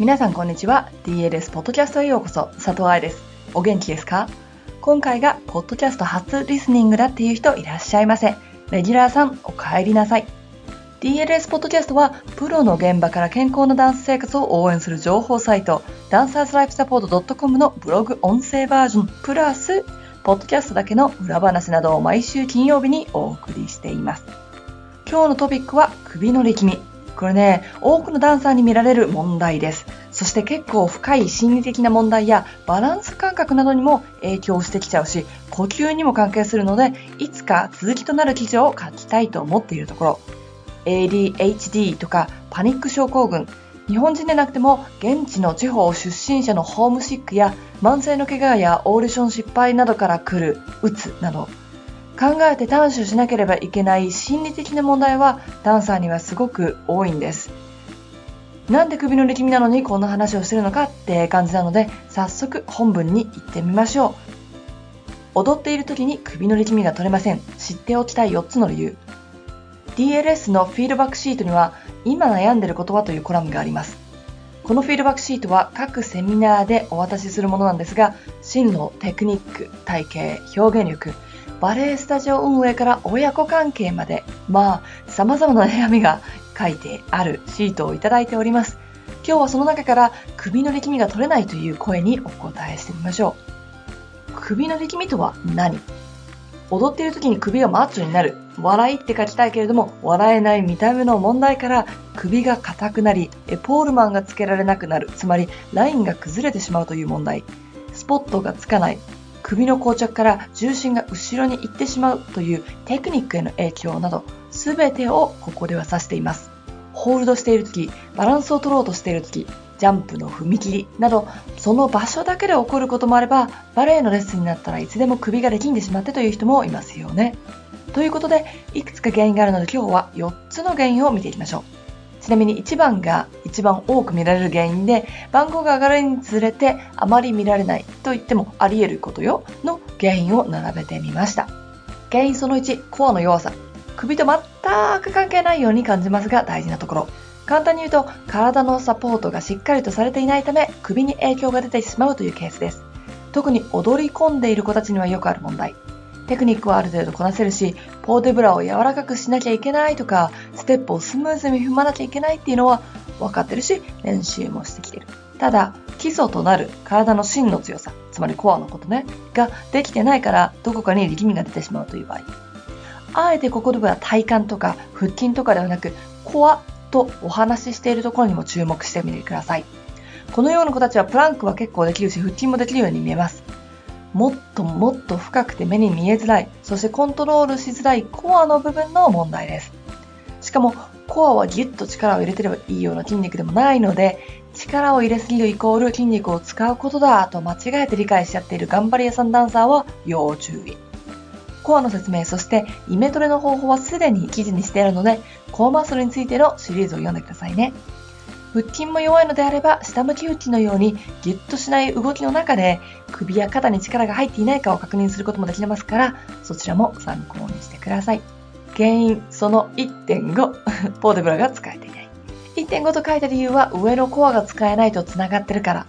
皆さんこんにちは。DLS ポッドキャストへようこそ。佐藤愛です。お元気ですか？今回がポッドキャスト初リスニングだっていう人いらっしゃいませレギュラーさんお帰りなさい。DLS ポッドキャストはプロの現場から健康なダンス生活を応援する情報サイトダンサーズライフサポート .com のブログ音声バージョンプラスポッドキャストだけの裏話などを毎週金曜日にお送りしています。今日のトピックは首の力み。これね、多くのダンサーに見られる問題です。そして結構深い心理的な問題やバランス感覚などにも影響してきちゃうし、呼吸にも関係するので、いつか続きとなる記事を書きたいと思っているところ。ADHD とかパニック症候群、日本人でなくても現地の地方出身者のホームシックや慢性の怪我やオーディション失敗などから来るうつなど考えて短所しなければいけない心理的な問題はダンサーにはすごく多いんです。なんで首の力みなのにこんな話をしてるのかって感じなので早速本文に行ってみましょう。踊っている時に首の力みが取れません。知っておきたい4つの理由。DLS のフィードバックシートには今悩んでる言葉というコラムがあります。このフィードバックシートは各セミナーでお渡しするものなんですが、進路、テクニック、体型、表現力、バレエスタジオ運営から親子関係まで、まあ、様々な悩みが書いてあるシートをいただいております。今日はその中から首の力みが取れないという声にお答えしてみましょう。首の力みとは何？踊っている時に首がマッチョになる。笑いって書きたいけれども、笑えない見た目の問題から首が硬くなり、エポールマンがつけられなくなる。つまり、ラインが崩れてしまうという問題。スポットがつかない。首の硬直から重心が後ろに行ってしまうというテクニックへの影響など、すべてをここでは指しています。ホールドしている時、バランスを取ろうとしている時、ジャンプの踏み切りなど、その場所だけで起こることもあれば、バレエのレッスンになったらいつでも首が力んでしまってという人もいますよね。ということで、いくつか原因があるので今日は4つの原因を見ていきましょう。ちなみに1番が一番多く見られる原因で、番号が上がるにつれてあまり見られないと言ってもあり得ることよの原因を並べてみました。原因その1、コアの弱さ。首と全く関係ないように感じますが大事なところ。簡単に言うと、体のサポートがしっかりとされていないため、首に影響が出てしまうというケースです。特に踊り込んでいる子たちにはよくある問題。テクニックはある程度こなせるし、ポーテブラを柔らかくしなきゃいけないとか、ステップをスムーズに踏まなきゃいけないっていうのは分かってるし、練習もしてきてる。ただ、基礎となる体の芯の強さ、つまりコアのことね、ができてないから、どこかに力みが出てしまうという場合。あえてここでは体幹とか腹筋とかではなく、コアとお話ししているところにも注目してみてください。このような子たちはプランクは結構できるし、腹筋もできるように見えます。もっともっと深くて目に見えづらい、そしてコントロールしづらいコアの部分の問題です。しかも、コアはギュッと力を入れてればいいような筋肉でもないので、力を入れすぎるイコール筋肉を使うことだと間違えて理解しちゃっている頑張り屋さんダンサーは要注意。コアの説明、そしてイメトレの方法はすでに記事にしてあるので、コアマッスルについてのシリーズを読んでくださいね。腹筋も弱いのであれば、下向き腹筋のようにギュッとしない動きの中で、首や肩に力が入っていないかを確認することもできますから、そちらも参考にしてください。原因その1.5、ポーデブラが使えていない。1.5と書いた理由は上のコアが使えないとつながってるから。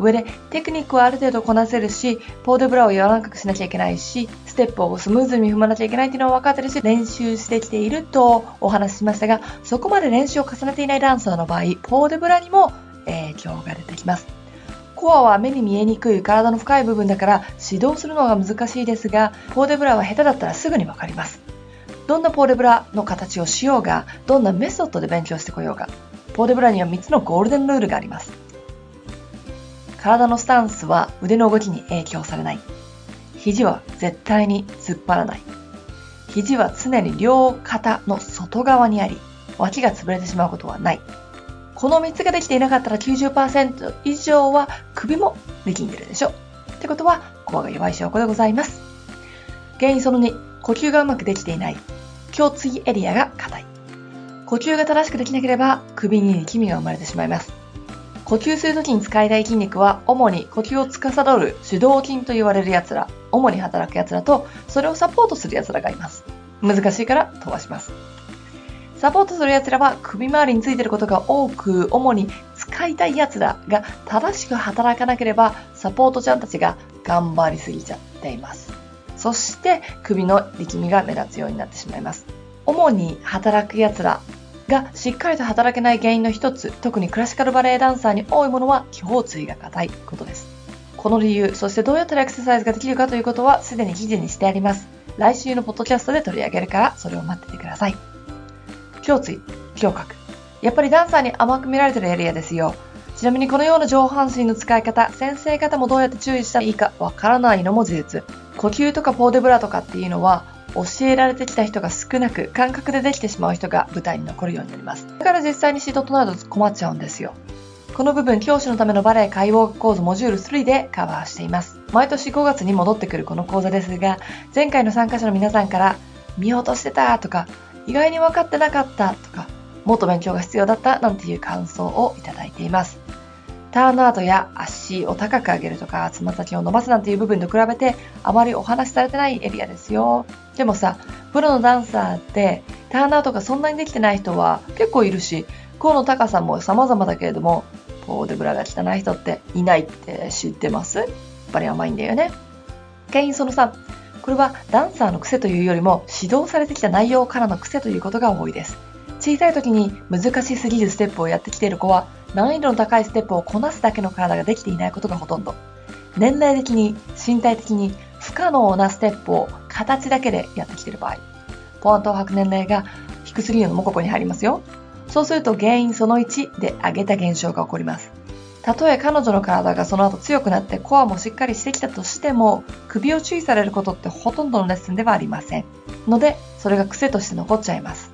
上でテクニックはある程度こなせるし、ポーテブラを柔らかくしなきゃいけないし、ステップをスムーズに踏まなきゃいけないっていうのは分かってるし、練習してきているとお話ししましたが、そこまで練習を重ねていないダンサーの場合、ポーテブラにも影響が出てきます。コアは目に見えにくい体の深い部分だから指導するのが難しいですが、ポーデブラは下手だったらすぐにわかります。どんなポーデブラの形をしようが、どんなメソッドで勉強してこようが、ポーデブラには3つのゴールデンルールがあります。体のスタンスは腕の動きに影響されない。肘は絶対に突っ張らない。肘は常に両肩の外側にあり、脇が潰れてしまうことはない。この3つができていなかったら90%以上は首も力んでるでしょ。ってことは、コアが弱い証拠でございます。原因その2、呼吸がうまくできていない。胸椎エリアが硬い。呼吸が正しくできなければ首に力みが生まれてしまいます。呼吸するときに使いたい筋肉は、主に呼吸を司る主導筋と言われる奴ら、主に働く奴らと、それをサポートする奴らがいます。難しいから飛ばします。サポートする奴らは首周りについてることが多く、主に使いたい奴らが正しく働かなければサポートちゃんたちが頑張りすぎちゃっています。そして首の力みが目立つようになってしまいます。主に働く奴らがしっかりと働けない原因の一つ、特にクラシカルバレエダンサーに多いものは胸椎が硬いことです。この理由、そしてどうやったらエクササイズができるかということはすでに記事にしてあります。来週のポッドキャストで取り上げるからそれを待っててください。胸椎、胸郭。やっぱりダンサーに甘く見られてるエリアですよ。ちなみにこのような上半身の使い方、先生方もどうやって注意したらいいかわからないのも事実。呼吸とかポーデブラとかっていうのは教えられてきた人が少なく感覚でできてしまう人が舞台に残るようになります。だから実際に指導となると困っちゃうんですよ。この部分、教師のためのバレエ解剖講座モジュール3でカバーしています。毎年5月に戻ってくるこの講座ですが、前回の参加者の皆さんから見落としてたとか、意外に分かってなかったとか、もっと勉強が必要だったなんていう感想をいただいています。ターンアウトや足を高く上げるとか、つま先を伸ばすなんていう部分と比べて、あまりお話しされてないエリアですよ。でもさ、プロのダンサーって、ターンアウトがそんなにできてない人は結構いるし、甲の高さも様々だけれども、ポーデブラが汚い人っていないって知ってます？やっぱり甘いんだよね。原因その3。これはダンサーの癖というよりも指導されてきた内容からの癖ということが多いです。小さい時に難しすぎるステップをやってきている子は難易度の高いステップをこなすだけの体ができていないことがほとんど。年齢的に身体的に不可能なステップを形だけでやってきている場合、ポアントを吐く年齢が低すぎるのもここに入りますよ。そうすると原因その1で上げた現象が起こります。たとえ彼女の体がその後強くなってコアもしっかりしてきたとしても、首を注意されることってほとんどのレッスンではありません。ので、それが癖として残っちゃいます。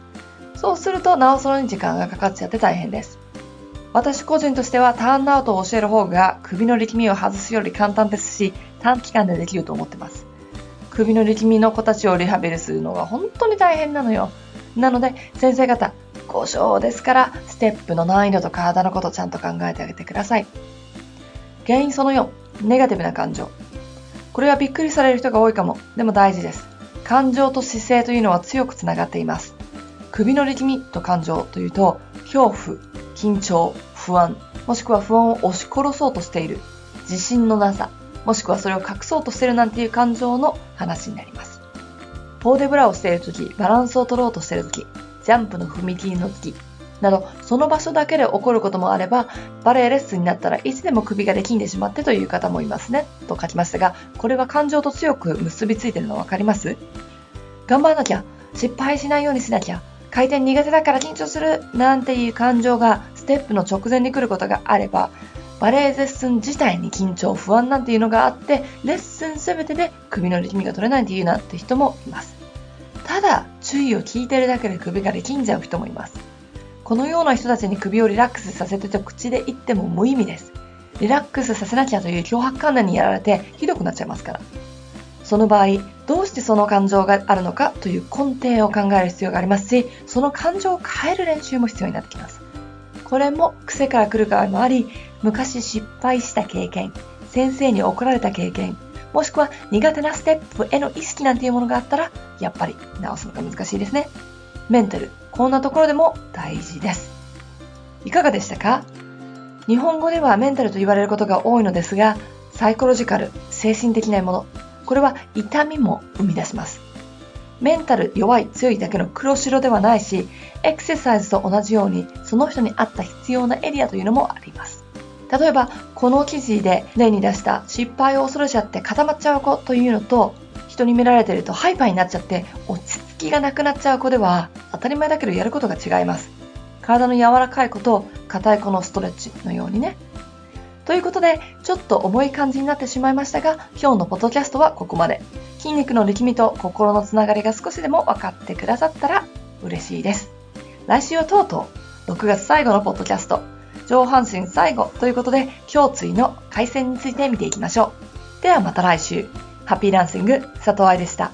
そうすると、なおそのに時間がかかっちゃって大変です。私個人としてはターンアウトを教える方が首の力みを外すより簡単ですし、短期間でできると思ってます。首の力みの子たちをリハビリするのが本当に大変なのよ。なので、先生方、交渉ですから、ステップの難易度と体のことちゃんと考えてあげてください。原因その4、ネガティブな感情。これはびっくりされる人が多いかも。でも大事です。感情と姿勢というのは強くつながっています。首の力みと感情というと、恐怖、緊張、不安、もしくは不安を押し殺そうとしている、自信のなさ、もしくはそれを隠そうとしているなんていう感情の話になります。ポーデブラをしているとき、バランスを取ろうとしているとき、ジャンプの踏み切りの時など、その場所だけで起こることもあれば、バレエレッスンになったらいつでも首ができんでしまってという方もいますね、と書きましたが、これは感情と強く結びついているの分かります？頑張らなきゃ、失敗しないようにしなきゃ、回転苦手だから緊張する、なんていう感情がステップの直前に来ることがあれば、バレエレッスン自体に緊張、不安なんていうのがあって、レッスンすべてで首の力みが取れないっていうなんて人もいます。ただ、注意を聞いてるだけで首が力んじゃう人もいます。このような人たちに首をリラックスさせてと口で言っても無意味です。リラックスさせなきゃという脅迫観念にやられてひどくなっちゃいますから。その場合、どうしてその感情があるのかという根底を考える必要がありますし、その感情を変える練習も必要になってきます。これも癖から来る場合もあり、昔失敗した経験、先生に怒られた経験、もしくは苦手なステップへの意識なんていうものがあったら、やっぱり直すのが難しいですね。メンタル、こんなところでも大事です。いかがでしたか？日本語ではメンタルと言われることが多いのですが、サイコロジカル、精神的なもの、これは痛みも生み出します。メンタル弱い強いだけの黒白ではないし、エクササイズと同じようにその人に合った必要なエリアというのもあります。例えば、この記事で例に出した失敗を恐れちゃって固まっちゃう子というのと、人に見られてるとハイパーになっちゃって落ち着きがなくなっちゃう子では当たり前だけどやることが違います。体の柔らかい子と硬い子のストレッチのようにね。ということで、ちょっと重い感じになってしまいましたが、今日のポッドキャストはここまで。筋肉の力みと心のつながりが少しでも分かってくださったら嬉しいです。来週はとうとう6月最後のポッドキャスト、上半身最後ということで、胸椎の回線について見ていきましょう。ではまた来週。ハッピーランシング、佐藤愛でした。